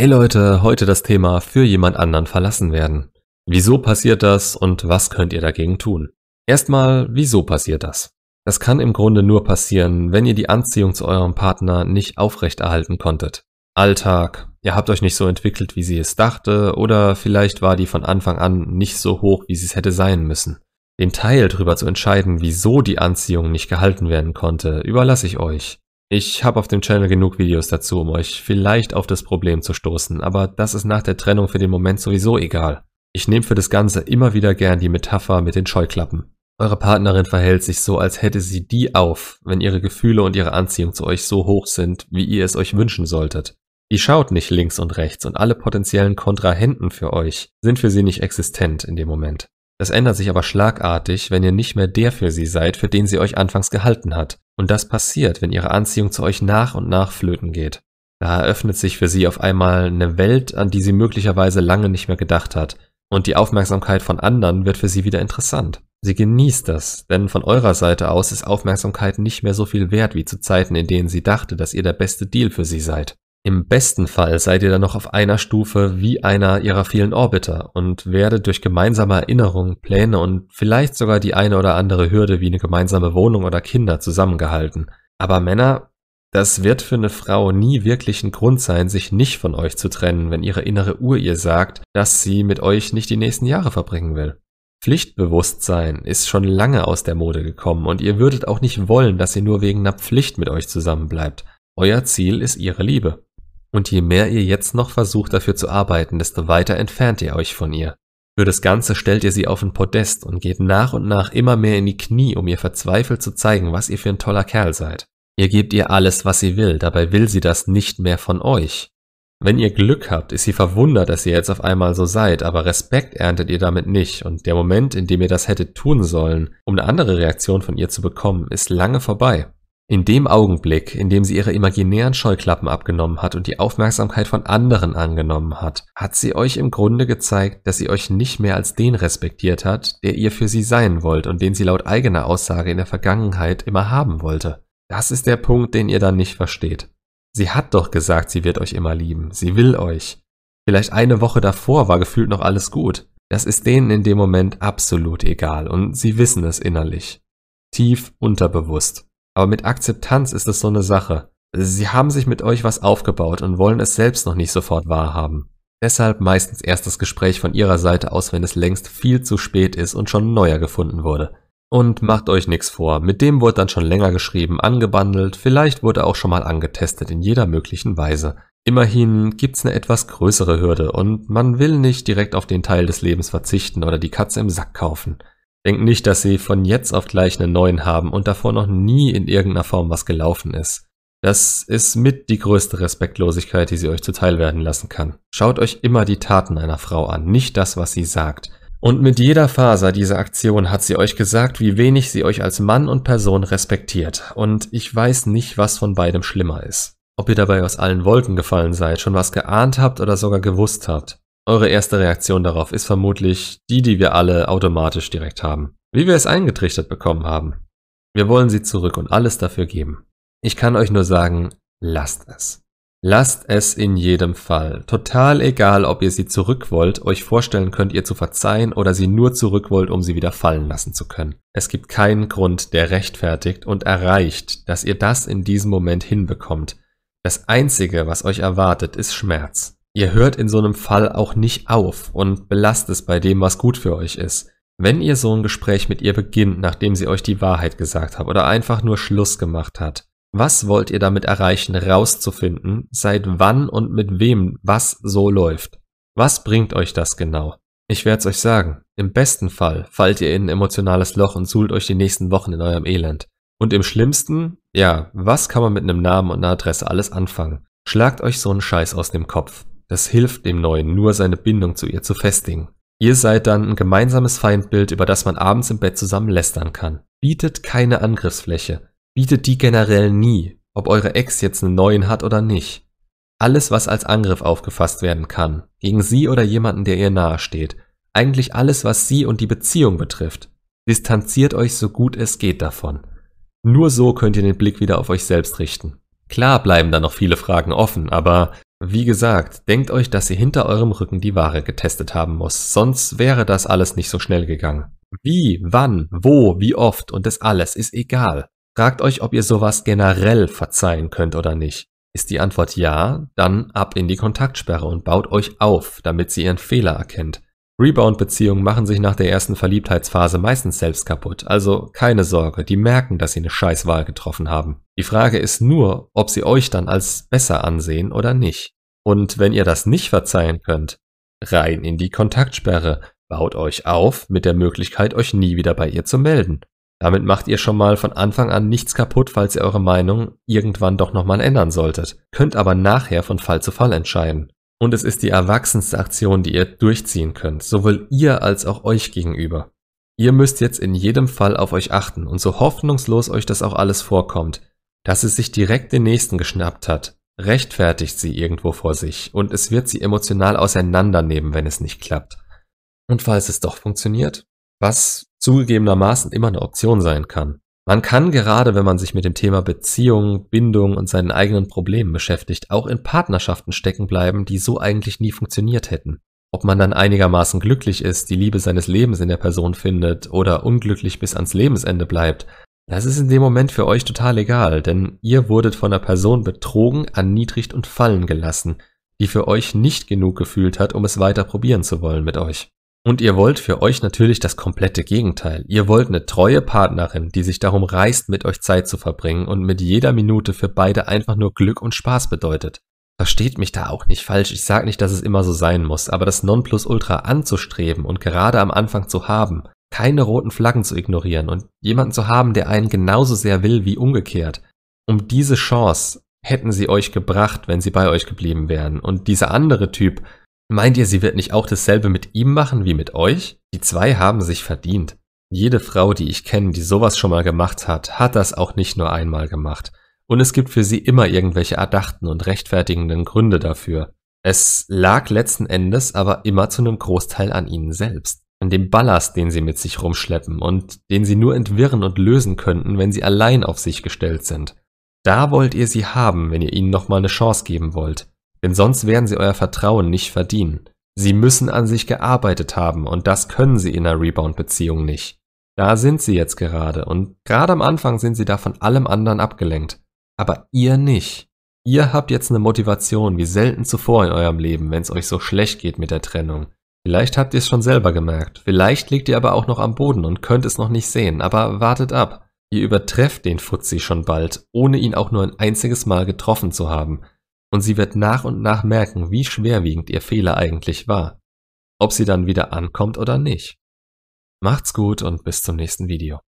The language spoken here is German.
Hey Leute, heute das Thema für jemand anderen verlassen werden. Wieso passiert das und was könnt ihr dagegen tun? Erstmal, wieso passiert das? Das kann im Grunde nur passieren, wenn ihr die Anziehung zu eurem Partner nicht aufrechterhalten konntet. Alltag, ihr habt euch nicht so entwickelt, wie sie es dachte, oder vielleicht war die von Anfang an nicht so hoch, wie sie es hätte sein müssen. Den Teil darüber zu entscheiden, wieso die Anziehung nicht gehalten werden konnte, überlasse ich euch. Ich habe auf dem Channel genug Videos dazu, um euch vielleicht auf das Problem zu stoßen, aber das ist nach der Trennung für den Moment sowieso egal. Ich nehme für das Ganze immer wieder gern die Metapher mit den Scheuklappen. Eure Partnerin verhält sich so, als hätte sie die auf, wenn ihre Gefühle und ihre Anziehung zu euch so hoch sind, wie ihr es euch wünschen solltet. Die schaut nicht links und rechts und alle potenziellen Kontrahenten für euch sind für sie nicht existent in dem Moment. Das ändert sich aber schlagartig, wenn ihr nicht mehr der für sie seid, für den sie euch anfangs gehalten hat. Und das passiert, wenn ihre Anziehung zu euch nach und nach flöten geht. Da eröffnet sich für sie auf einmal eine Welt, an die sie möglicherweise lange nicht mehr gedacht hat. Und die Aufmerksamkeit von anderen wird für sie wieder interessant. Sie genießt das, denn von eurer Seite aus ist Aufmerksamkeit nicht mehr so viel wert wie zu Zeiten, in denen sie dachte, dass ihr der beste Deal für sie seid. Im besten Fall seid ihr dann noch auf einer Stufe wie einer ihrer vielen Orbiter und werdet durch gemeinsame Erinnerungen, Pläne und vielleicht sogar die eine oder andere Hürde wie eine gemeinsame Wohnung oder Kinder zusammengehalten. Aber Männer, das wird für eine Frau nie wirklich ein Grund sein, sich nicht von euch zu trennen, wenn ihre innere Uhr ihr sagt, dass sie mit euch nicht die nächsten Jahre verbringen will. Pflichtbewusstsein ist schon lange aus der Mode gekommen und ihr würdet auch nicht wollen, dass sie nur wegen einer Pflicht mit euch zusammenbleibt. Euer Ziel ist ihre Liebe. Und je mehr ihr jetzt noch versucht dafür zu arbeiten, desto weiter entfernt ihr euch von ihr. Für das Ganze stellt ihr sie auf ein Podest und geht nach und nach immer mehr in die Knie, um ihr verzweifelt zu zeigen, was ihr für ein toller Kerl seid. Ihr gebt ihr alles, was sie will, dabei will sie das nicht mehr von euch. Wenn ihr Glück habt, ist sie verwundert, dass ihr jetzt auf einmal so seid, aber Respekt erntet ihr damit nicht und der Moment, in dem ihr das hättet tun sollen, um eine andere Reaktion von ihr zu bekommen, ist lange vorbei. In dem Augenblick, in dem sie ihre imaginären Scheuklappen abgenommen hat und die Aufmerksamkeit von anderen angenommen hat, hat sie euch im Grunde gezeigt, dass sie euch nicht mehr als den respektiert hat, der ihr für sie sein wollt und den sie laut eigener Aussage in der Vergangenheit immer haben wollte. Das ist der Punkt, den ihr dann nicht versteht. Sie hat doch gesagt, sie wird euch immer lieben. Sie will euch. Vielleicht eine Woche davor war gefühlt noch alles gut. Das ist denen in dem Moment absolut egal und sie wissen es innerlich. Tief unterbewusst. Aber mit Akzeptanz ist es so eine Sache. Sie haben sich mit euch was aufgebaut und wollen es selbst noch nicht sofort wahrhaben. Deshalb meistens erst das Gespräch von ihrer Seite aus, wenn es längst viel zu spät ist und schon neuer gefunden wurde. Und macht euch nichts vor, mit dem wurde dann schon länger geschrieben, angebandelt, vielleicht wurde auch schon mal angetestet in jeder möglichen Weise. Immerhin gibt's eine etwas größere Hürde und man will nicht direkt auf den Teil des Lebens verzichten oder die Katze im Sack kaufen. Denkt nicht, dass sie von jetzt auf gleich einen neuen haben und davor noch nie in irgendeiner Form was gelaufen ist. Das ist mit die größte Respektlosigkeit, die sie euch zuteil werden lassen kann. Schaut euch immer die Taten einer Frau an, nicht das, was sie sagt. Und mit jeder Faser dieser Aktion hat sie euch gesagt, wie wenig sie euch als Mann und Person respektiert. Und ich weiß nicht, was von beidem schlimmer ist. Ob ihr dabei aus allen Wolken gefallen seid, schon was geahnt habt oder sogar gewusst habt. Eure erste Reaktion darauf ist vermutlich die, die wir alle automatisch direkt haben. Wie wir es eingetrichtert bekommen haben. Wir wollen sie zurück und alles dafür geben. Ich kann euch nur sagen, lasst es. Lasst es in jedem Fall. Total egal, ob ihr sie zurück wollt, euch vorstellen könnt, ihr zu verzeihen oder sie nur zurück wollt, um sie wieder fallen lassen zu können. Es gibt keinen Grund, der rechtfertigt und erreicht, dass ihr das in diesem Moment hinbekommt. Das Einzige, was euch erwartet, ist Schmerz. Ihr hört in so einem Fall auch nicht auf und belasst es bei dem, was gut für euch ist. Wenn ihr so ein Gespräch mit ihr beginnt, nachdem sie euch die Wahrheit gesagt hat oder einfach nur Schluss gemacht hat, was wollt ihr damit erreichen, rauszufinden, seit wann und mit wem was so läuft? Was bringt euch das genau? Ich werde es euch sagen. Im besten Fall fallt ihr in ein emotionales Loch und suhlt euch die nächsten Wochen in eurem Elend. Und im schlimmsten, ja, was kann man mit einem Namen und einer Adresse alles anfangen? Schlagt euch so einen Scheiß aus dem Kopf. Das hilft dem Neuen nur, seine Bindung zu ihr zu festigen. Ihr seid dann ein gemeinsames Feindbild, über das man abends im Bett zusammen lästern kann. Bietet keine Angriffsfläche. Bietet die generell nie, ob eure Ex jetzt einen neuen hat oder nicht. Alles, was als Angriff aufgefasst werden kann, gegen sie oder jemanden, der ihr nahe steht, eigentlich alles, was sie und die Beziehung betrifft, distanziert euch so gut es geht davon. Nur so könnt ihr den Blick wieder auf euch selbst richten. Klar bleiben da noch viele Fragen offen, aber Wie gesagt, denkt euch, dass ihr hinter eurem Rücken die Ware getestet haben muss, sonst wäre das alles nicht so schnell gegangen. Wie, wann, wo, wie oft und das alles ist egal. Fragt euch, ob ihr sowas generell verzeihen könnt oder nicht. Ist die Antwort ja, dann ab in die Kontaktsperre und baut euch auf, damit sie ihren Fehler erkennt. Rebound-Beziehungen machen sich nach der ersten Verliebtheitsphase meistens selbst kaputt, also keine Sorge, die merken, dass sie eine Scheißwahl getroffen haben. Die Frage ist nur, ob sie euch dann als besser ansehen oder nicht. Und wenn ihr das nicht verzeihen könnt, rein in die Kontaktsperre, baut euch auf mit der Möglichkeit, euch nie wieder bei ihr zu melden. Damit macht ihr schon mal von Anfang an nichts kaputt, falls ihr eure Meinung irgendwann doch nochmal ändern solltet, könnt aber nachher von Fall zu Fall entscheiden. Und es ist die erwachsenste Aktion, die ihr durchziehen könnt, sowohl ihr als auch euch gegenüber. Ihr müsst jetzt in jedem Fall auf euch achten und so hoffnungslos euch das auch alles vorkommt, dass es sich direkt den nächsten geschnappt hat, rechtfertigt sie irgendwo vor sich und es wird sie emotional auseinandernehmen, wenn es nicht klappt. Und falls es doch funktioniert, was zugegebenermaßen immer eine Option sein kann, man kann gerade, wenn man sich mit dem Thema Beziehung, Bindung und seinen eigenen Problemen beschäftigt, auch in Partnerschaften stecken bleiben, die so eigentlich nie funktioniert hätten. Ob man dann einigermaßen glücklich ist, die Liebe seines Lebens in der Person findet oder unglücklich bis ans Lebensende bleibt, das ist in dem Moment für euch total egal, denn ihr wurdet von einer Person betrogen, erniedrigt und fallen gelassen, die für euch nicht genug gefühlt hat, um es weiter probieren zu wollen mit euch. Und ihr wollt für euch natürlich das komplette Gegenteil. Ihr wollt eine treue Partnerin, die sich darum reißt, mit euch Zeit zu verbringen und mit jeder Minute für beide einfach nur Glück und Spaß bedeutet. Versteht mich da auch nicht falsch, ich sage nicht, dass es immer so sein muss, aber das Nonplusultra anzustreben und gerade am Anfang zu haben, keine roten Flaggen zu ignorieren und jemanden zu haben, der einen genauso sehr will wie umgekehrt, um diese Chance hätten sie euch gebracht, wenn sie bei euch geblieben wären. Und dieser andere Typ Meint ihr, sie wird nicht auch dasselbe mit ihm machen wie mit euch? Die zwei haben sich verdient. Jede Frau, die ich kenne, die sowas schon mal gemacht hat, hat das auch nicht nur einmal gemacht. Und es gibt für sie immer irgendwelche erdachten und rechtfertigenden Gründe dafür. Es lag letzten Endes aber immer zu einem Großteil an ihnen selbst. An dem Ballast, den sie mit sich rumschleppen und den sie nur entwirren und lösen könnten, wenn sie allein auf sich gestellt sind. Da wollt ihr sie haben, wenn ihr ihnen nochmal eine Chance geben wollt denn sonst werden sie euer Vertrauen nicht verdienen. Sie müssen an sich gearbeitet haben und das können sie in einer Rebound-Beziehung nicht. Da sind sie jetzt gerade und gerade am Anfang sind sie da von allem anderen abgelenkt. Aber ihr nicht. Ihr habt jetzt eine Motivation wie selten zuvor in eurem Leben, wenn es euch so schlecht geht mit der Trennung. Vielleicht habt ihr es schon selber gemerkt, vielleicht liegt ihr aber auch noch am Boden und könnt es noch nicht sehen, aber wartet ab. Ihr übertrefft den Fuzzi schon bald, ohne ihn auch nur ein einziges Mal getroffen zu haben und sie wird nach und nach merken, wie schwerwiegend ihr Fehler eigentlich war, ob sie dann wieder ankommt oder nicht. Macht's gut und bis zum nächsten Video.